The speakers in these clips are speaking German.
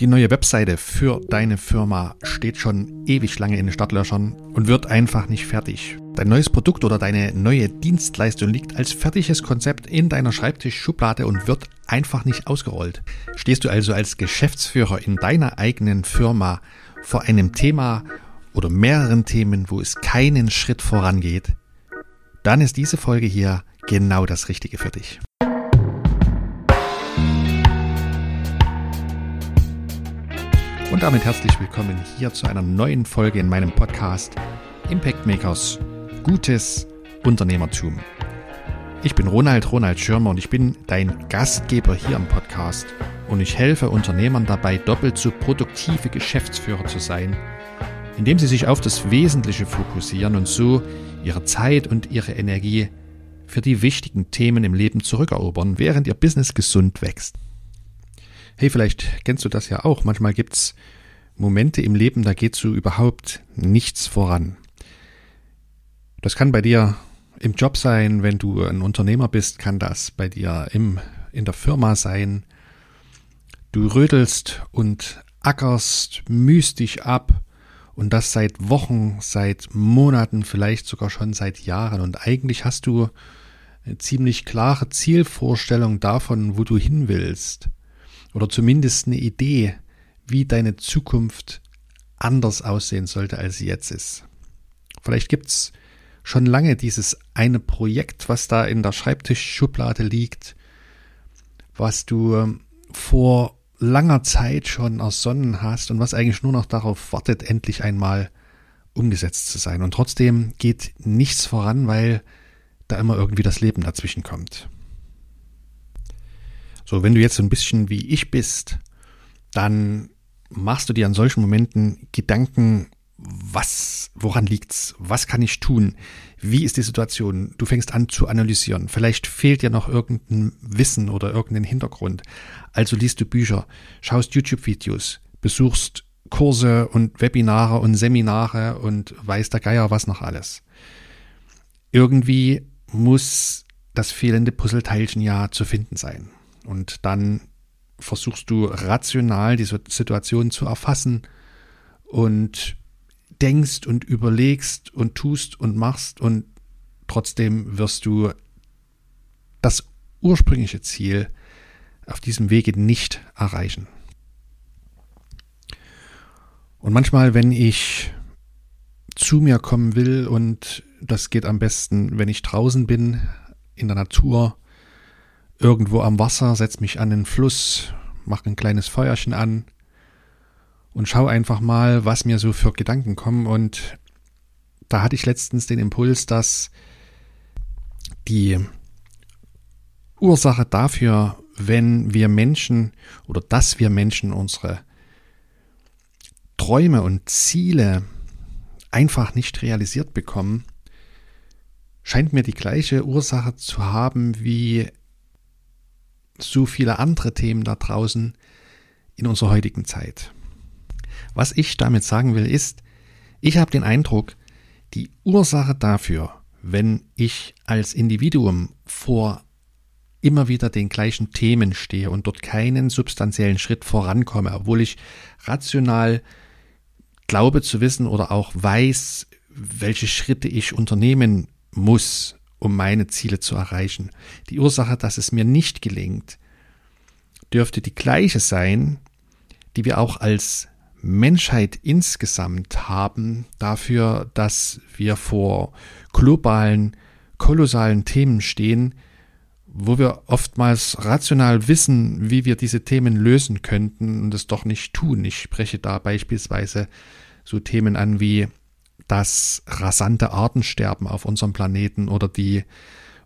Die neue Webseite für deine Firma steht schon ewig lange in den Startlöchern und wird einfach nicht fertig. Dein neues Produkt oder deine neue Dienstleistung liegt als fertiges Konzept in deiner Schreibtischschublade und wird einfach nicht ausgerollt. Stehst du also als Geschäftsführer in deiner eigenen Firma vor einem Thema oder mehreren Themen, wo es keinen Schritt vorangeht, dann ist diese Folge hier genau das Richtige für dich. Und damit herzlich willkommen hier zu einer neuen Folge in meinem Podcast Impact Makers Gutes Unternehmertum. Ich bin Ronald Ronald Schirmer und ich bin dein Gastgeber hier im Podcast und ich helfe Unternehmern dabei, doppelt so produktive Geschäftsführer zu sein, indem sie sich auf das Wesentliche fokussieren und so ihre Zeit und ihre Energie für die wichtigen Themen im Leben zurückerobern, während ihr Business gesund wächst. Hey, vielleicht kennst du das ja auch. Manchmal gibt's Momente im Leben, da geht so überhaupt nichts voran. Das kann bei dir im Job sein, wenn du ein Unternehmer bist, kann das bei dir im, in der Firma sein. Du rödelst und ackerst, mühst dich ab und das seit Wochen, seit Monaten, vielleicht sogar schon seit Jahren und eigentlich hast du eine ziemlich klare Zielvorstellung davon, wo du hin willst oder zumindest eine Idee, wie deine Zukunft anders aussehen sollte, als sie jetzt ist. Vielleicht gibt's schon lange dieses eine Projekt, was da in der Schreibtischschublade liegt, was du ähm, vor langer Zeit schon ersonnen hast und was eigentlich nur noch darauf wartet, endlich einmal umgesetzt zu sein. Und trotzdem geht nichts voran, weil da immer irgendwie das Leben dazwischen kommt. So, wenn du jetzt so ein bisschen wie ich bist, dann machst du dir an solchen Momenten Gedanken, was, woran liegt's? Was kann ich tun? Wie ist die Situation? Du fängst an zu analysieren. Vielleicht fehlt dir noch irgendein Wissen oder irgendein Hintergrund. Also liest du Bücher, schaust YouTube-Videos, besuchst Kurse und Webinare und Seminare und weiß der Geier was noch alles. Irgendwie muss das fehlende Puzzleteilchen ja zu finden sein. Und dann versuchst du rational die Situation zu erfassen und denkst und überlegst und tust und machst und trotzdem wirst du das ursprüngliche Ziel auf diesem Wege nicht erreichen. Und manchmal, wenn ich zu mir kommen will und das geht am besten, wenn ich draußen bin, in der Natur, irgendwo am Wasser, setz mich an den Fluss, mach ein kleines Feuerchen an und schau einfach mal, was mir so für Gedanken kommen. Und da hatte ich letztens den Impuls, dass die Ursache dafür, wenn wir Menschen oder dass wir Menschen unsere Träume und Ziele einfach nicht realisiert bekommen, scheint mir die gleiche Ursache zu haben wie so viele andere Themen da draußen in unserer heutigen Zeit. Was ich damit sagen will, ist, ich habe den Eindruck, die Ursache dafür, wenn ich als Individuum vor immer wieder den gleichen Themen stehe und dort keinen substanziellen Schritt vorankomme, obwohl ich rational glaube zu wissen oder auch weiß, welche Schritte ich unternehmen muss, um meine Ziele zu erreichen. Die Ursache, dass es mir nicht gelingt, dürfte die gleiche sein, die wir auch als Menschheit insgesamt haben, dafür, dass wir vor globalen, kolossalen Themen stehen, wo wir oftmals rational wissen, wie wir diese Themen lösen könnten und es doch nicht tun. Ich spreche da beispielsweise so Themen an wie das rasante Artensterben auf unserem Planeten oder die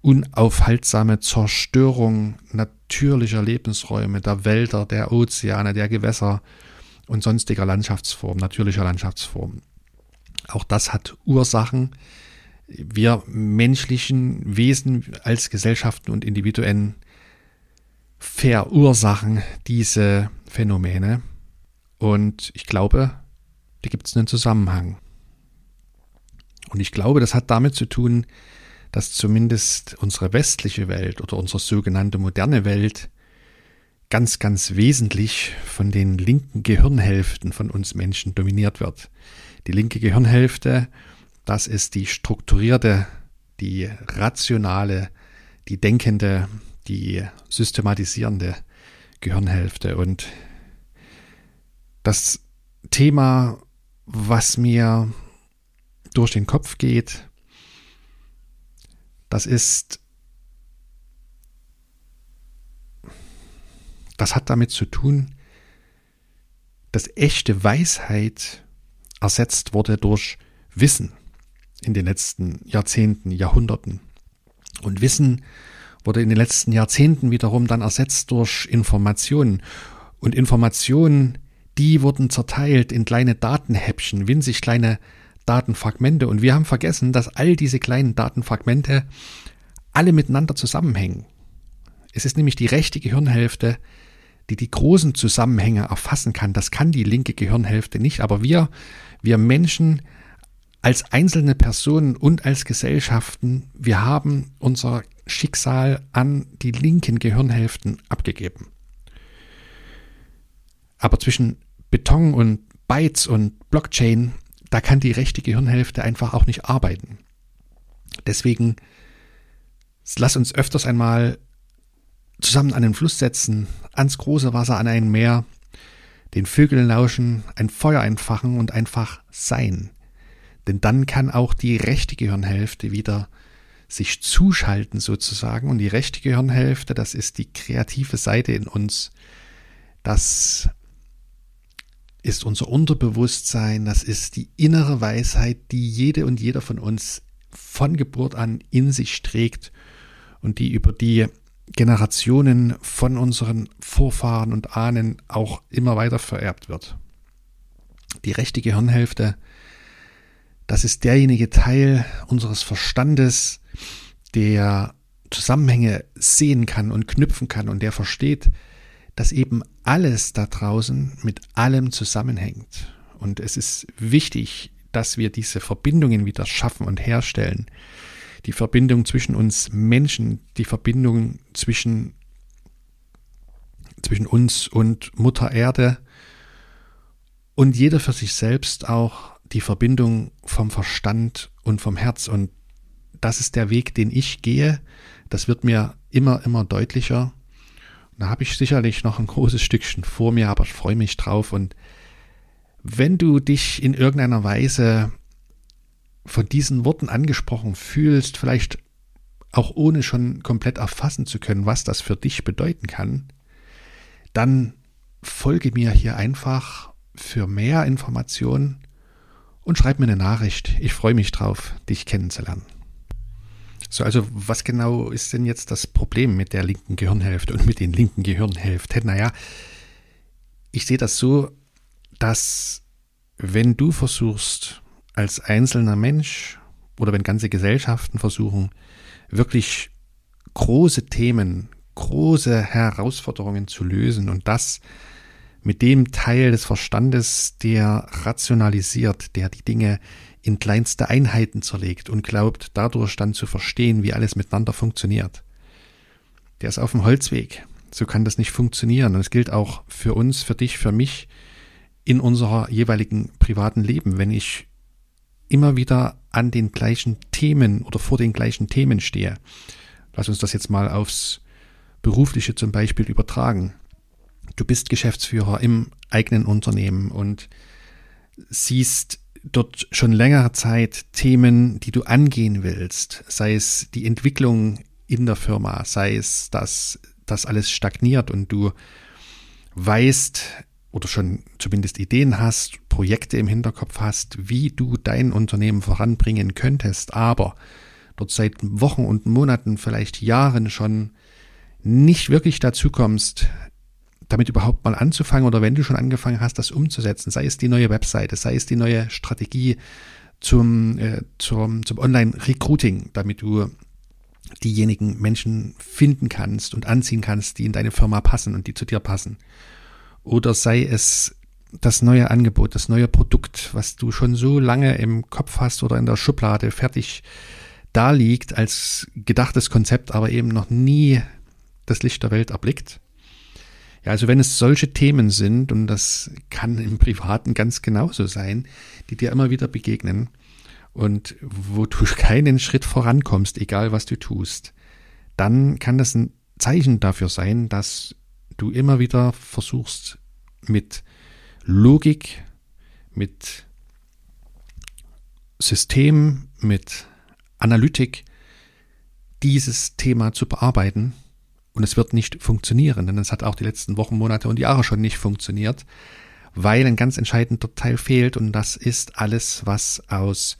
unaufhaltsame Zerstörung natürlicher Lebensräume, der Wälder, der Ozeane, der Gewässer und sonstiger Landschaftsformen, natürlicher Landschaftsformen. Auch das hat Ursachen. Wir menschlichen Wesen als Gesellschaften und Individuen verursachen diese Phänomene. Und ich glaube, da gibt es einen Zusammenhang. Und ich glaube, das hat damit zu tun, dass zumindest unsere westliche Welt oder unsere sogenannte moderne Welt ganz, ganz wesentlich von den linken Gehirnhälften von uns Menschen dominiert wird. Die linke Gehirnhälfte, das ist die strukturierte, die rationale, die denkende, die systematisierende Gehirnhälfte. Und das Thema, was mir durch den Kopf geht, das ist, das hat damit zu tun, dass echte Weisheit ersetzt wurde durch Wissen in den letzten Jahrzehnten, Jahrhunderten. Und Wissen wurde in den letzten Jahrzehnten wiederum dann ersetzt durch Informationen. Und Informationen, die wurden zerteilt in kleine Datenhäppchen, winzig kleine Datenfragmente. Und wir haben vergessen, dass all diese kleinen Datenfragmente alle miteinander zusammenhängen. Es ist nämlich die rechte Gehirnhälfte, die die großen Zusammenhänge erfassen kann. Das kann die linke Gehirnhälfte nicht. Aber wir, wir Menschen als einzelne Personen und als Gesellschaften, wir haben unser Schicksal an die linken Gehirnhälften abgegeben. Aber zwischen Beton und Bytes und Blockchain da kann die rechte Gehirnhälfte einfach auch nicht arbeiten. Deswegen lass uns öfters einmal zusammen an den Fluss setzen, ans große Wasser, an ein Meer, den Vögeln lauschen, ein Feuer entfachen und einfach sein. Denn dann kann auch die rechte Gehirnhälfte wieder sich zuschalten sozusagen. Und die rechte Gehirnhälfte, das ist die kreative Seite in uns, das ist unser Unterbewusstsein, das ist die innere Weisheit, die jede und jeder von uns von Geburt an in sich trägt und die über die Generationen von unseren Vorfahren und Ahnen auch immer weiter vererbt wird. Die rechte Gehirnhälfte, das ist derjenige Teil unseres Verstandes, der Zusammenhänge sehen kann und knüpfen kann und der versteht, dass eben alles da draußen mit allem zusammenhängt. Und es ist wichtig, dass wir diese Verbindungen wieder schaffen und herstellen. Die Verbindung zwischen uns Menschen, die Verbindung zwischen, zwischen uns und Mutter Erde und jeder für sich selbst auch die Verbindung vom Verstand und vom Herz. Und das ist der Weg, den ich gehe. Das wird mir immer, immer deutlicher. Da habe ich sicherlich noch ein großes Stückchen vor mir, aber ich freue mich drauf. Und wenn du dich in irgendeiner Weise von diesen Worten angesprochen fühlst, vielleicht auch ohne schon komplett erfassen zu können, was das für dich bedeuten kann, dann folge mir hier einfach für mehr Informationen und schreib mir eine Nachricht. Ich freue mich drauf, dich kennenzulernen. So, also was genau ist denn jetzt das Problem mit der linken Gehirnhälfte und mit den linken Gehirnhälften? Naja, ich sehe das so, dass wenn du versuchst, als einzelner Mensch oder wenn ganze Gesellschaften versuchen, wirklich große Themen, große Herausforderungen zu lösen und das mit dem Teil des Verstandes, der rationalisiert, der die Dinge in kleinste Einheiten zerlegt und glaubt dadurch dann zu verstehen, wie alles miteinander funktioniert. Der ist auf dem Holzweg. So kann das nicht funktionieren. Und es gilt auch für uns, für dich, für mich in unserer jeweiligen privaten Leben. Wenn ich immer wieder an den gleichen Themen oder vor den gleichen Themen stehe, lass uns das jetzt mal aufs Berufliche zum Beispiel übertragen. Du bist Geschäftsführer im eigenen Unternehmen und siehst dort schon längere Zeit Themen, die du angehen willst, sei es die Entwicklung in der Firma, sei es, dass das alles stagniert und du weißt oder schon zumindest Ideen hast, Projekte im Hinterkopf hast, wie du dein Unternehmen voranbringen könntest, aber dort seit Wochen und Monaten, vielleicht Jahren schon nicht wirklich dazu kommst, damit überhaupt mal anzufangen oder wenn du schon angefangen hast, das umzusetzen, sei es die neue Webseite, sei es die neue Strategie zum, äh, zum, zum Online-Recruiting, damit du diejenigen Menschen finden kannst und anziehen kannst, die in deine Firma passen und die zu dir passen. Oder sei es das neue Angebot, das neue Produkt, was du schon so lange im Kopf hast oder in der Schublade fertig da liegt als gedachtes Konzept, aber eben noch nie das Licht der Welt erblickt Ja, also wenn es solche Themen sind, und das kann im Privaten ganz genauso sein, die dir immer wieder begegnen und wo du keinen Schritt vorankommst, egal was du tust, dann kann das ein Zeichen dafür sein, dass du immer wieder versuchst mit Logik, mit System, mit Analytik dieses Thema zu bearbeiten und es wird nicht funktionieren, denn es hat auch die letzten Wochen, Monate und Jahre schon nicht funktioniert, weil ein ganz entscheidender Teil fehlt und das ist alles, was aus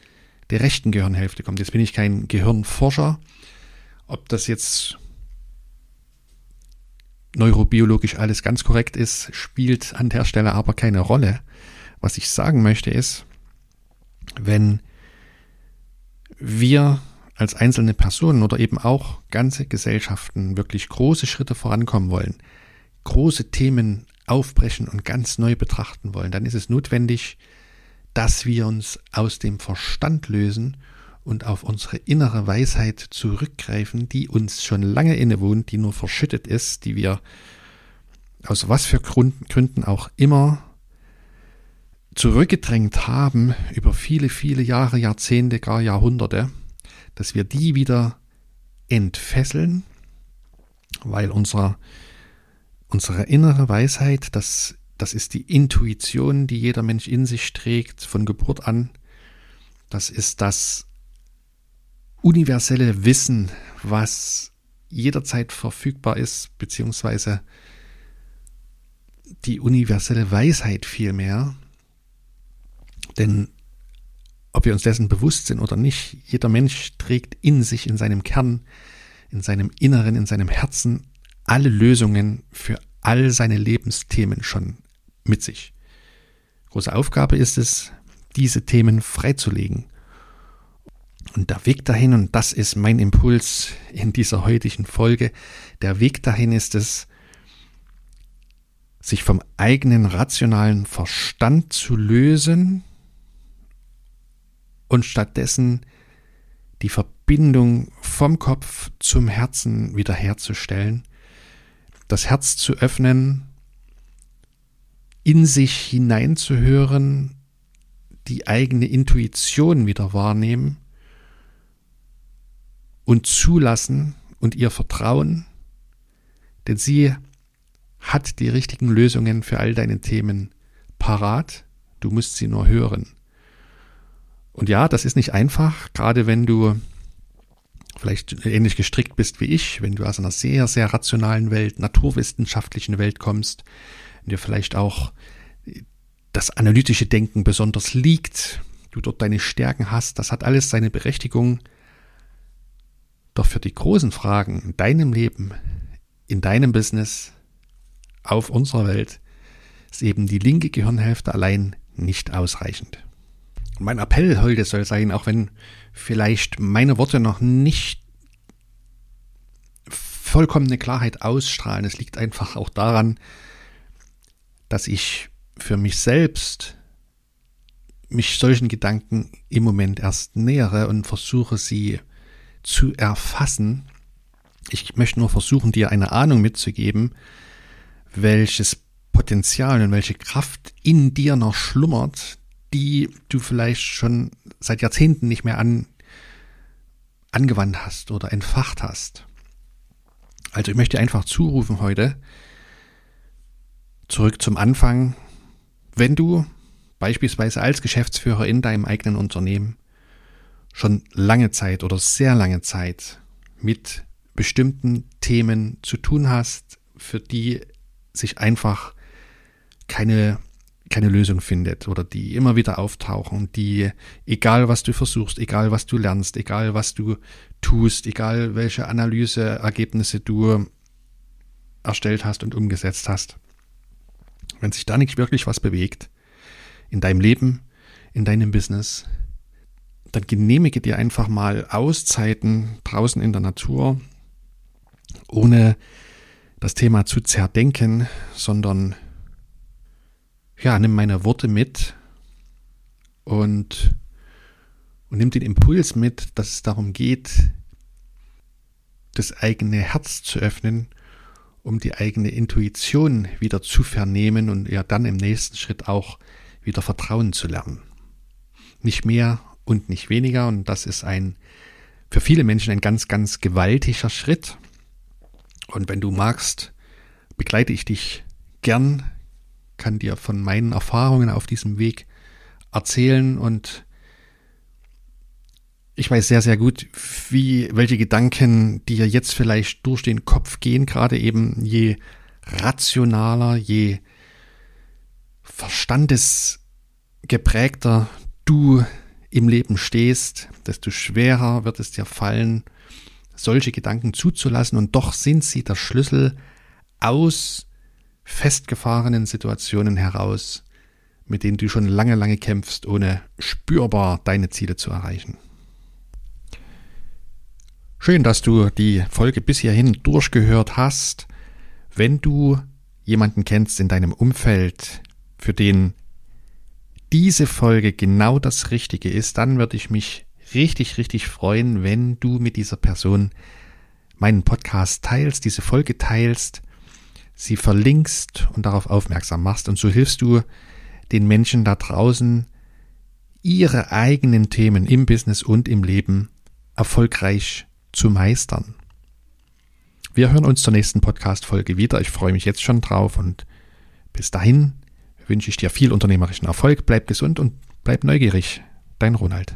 der rechten Gehirnhälfte kommt. Jetzt bin ich kein Gehirnforscher, ob das jetzt neurobiologisch alles ganz korrekt ist, spielt an der Stelle aber keine Rolle. Was ich sagen möchte ist, wenn wir als einzelne Personen oder eben auch ganze Gesellschaften wirklich große Schritte vorankommen wollen, große Themen aufbrechen und ganz neu betrachten wollen, dann ist es notwendig, dass wir uns aus dem Verstand lösen und auf unsere innere Weisheit zurückgreifen, die uns schon lange innewohnt, die nur verschüttet ist, die wir aus was für Gründen auch immer zurückgedrängt haben über viele, viele Jahre, Jahrzehnte, gar Jahrhunderte, dass wir die wieder entfesseln, weil unser, unsere innere Weisheit, das, das ist die Intuition, die jeder Mensch in sich trägt von Geburt an. Das ist das universelle Wissen, was jederzeit verfügbar ist, beziehungsweise die universelle Weisheit vielmehr, denn ob wir uns dessen bewusst sind oder nicht, jeder Mensch trägt in sich, in seinem Kern, in seinem Inneren, in seinem Herzen alle Lösungen für all seine Lebensthemen schon mit sich. Große Aufgabe ist es, diese Themen freizulegen. Und der Weg dahin, und das ist mein Impuls in dieser heutigen Folge, der Weg dahin ist es, sich vom eigenen rationalen Verstand zu lösen und stattdessen die Verbindung vom Kopf zum Herzen wiederherzustellen, das Herz zu öffnen, in sich hineinzuhören, die eigene Intuition wieder wahrnehmen und zulassen und ihr vertrauen, denn sie hat die richtigen Lösungen für all deine Themen parat, du musst sie nur hören. Und ja, das ist nicht einfach, gerade wenn du vielleicht ähnlich gestrickt bist wie ich, wenn du aus einer sehr, sehr rationalen Welt, naturwissenschaftlichen Welt kommst, und dir vielleicht auch das analytische Denken besonders liegt, du dort deine Stärken hast, das hat alles seine Berechtigung. Doch für die großen Fragen in deinem Leben, in deinem Business, auf unserer Welt, ist eben die linke Gehirnhälfte allein nicht ausreichend mein Appell heute soll sein, auch wenn vielleicht meine Worte noch nicht vollkommene Klarheit ausstrahlen. Es liegt einfach auch daran, dass ich für mich selbst mich solchen Gedanken im Moment erst nähere und versuche sie zu erfassen. Ich möchte nur versuchen, dir eine Ahnung mitzugeben, welches Potenzial und welche Kraft in dir noch schlummert, die du vielleicht schon seit Jahrzehnten nicht mehr an, angewandt hast oder entfacht hast. Also ich möchte einfach zurufen heute, zurück zum Anfang, wenn du beispielsweise als Geschäftsführer in deinem eigenen Unternehmen schon lange Zeit oder sehr lange Zeit mit bestimmten Themen zu tun hast, für die sich einfach keine keine Lösung findet oder die immer wieder auftauchen, die, egal was du versuchst, egal was du lernst, egal was du tust, egal welche Analyseergebnisse du erstellt hast und umgesetzt hast, wenn sich da nicht wirklich was bewegt in deinem Leben, in deinem Business, dann genehmige dir einfach mal Auszeiten draußen in der Natur, ohne das Thema zu zerdenken, sondern ja, nimm meine Worte mit und, und nimm den Impuls mit, dass es darum geht, das eigene Herz zu öffnen um die eigene Intuition wieder zu vernehmen und ihr dann im nächsten Schritt auch wieder vertrauen zu lernen. Nicht mehr und nicht weniger und das ist ein für viele Menschen ein ganz, ganz gewaltiger Schritt. Und wenn du magst, begleite ich dich gern, kann dir von meinen Erfahrungen auf diesem Weg erzählen und ich weiß sehr, sehr gut, wie, welche Gedanken dir jetzt vielleicht durch den Kopf gehen, gerade eben je rationaler, je verstandesgeprägter du im Leben stehst, desto schwerer wird es dir fallen, solche Gedanken zuzulassen und doch sind sie der Schlüssel aus festgefahrenen Situationen heraus, mit denen du schon lange, lange kämpfst, ohne spürbar deine Ziele zu erreichen. Schön, dass du die Folge bis hierhin durchgehört hast. Wenn du jemanden kennst in deinem Umfeld, für den diese Folge genau das Richtige ist, dann würde ich mich richtig, richtig freuen, wenn du mit dieser Person meinen Podcast teilst, diese Folge teilst, sie verlinkst und darauf aufmerksam machst. Und so hilfst du den Menschen da draußen, ihre eigenen Themen im Business und im Leben erfolgreich zu meistern. Wir hören uns zur nächsten Podcast-Folge wieder. Ich freue mich jetzt schon drauf und bis dahin wünsche ich dir viel unternehmerischen Erfolg, bleib gesund und bleib neugierig. Dein Ronald.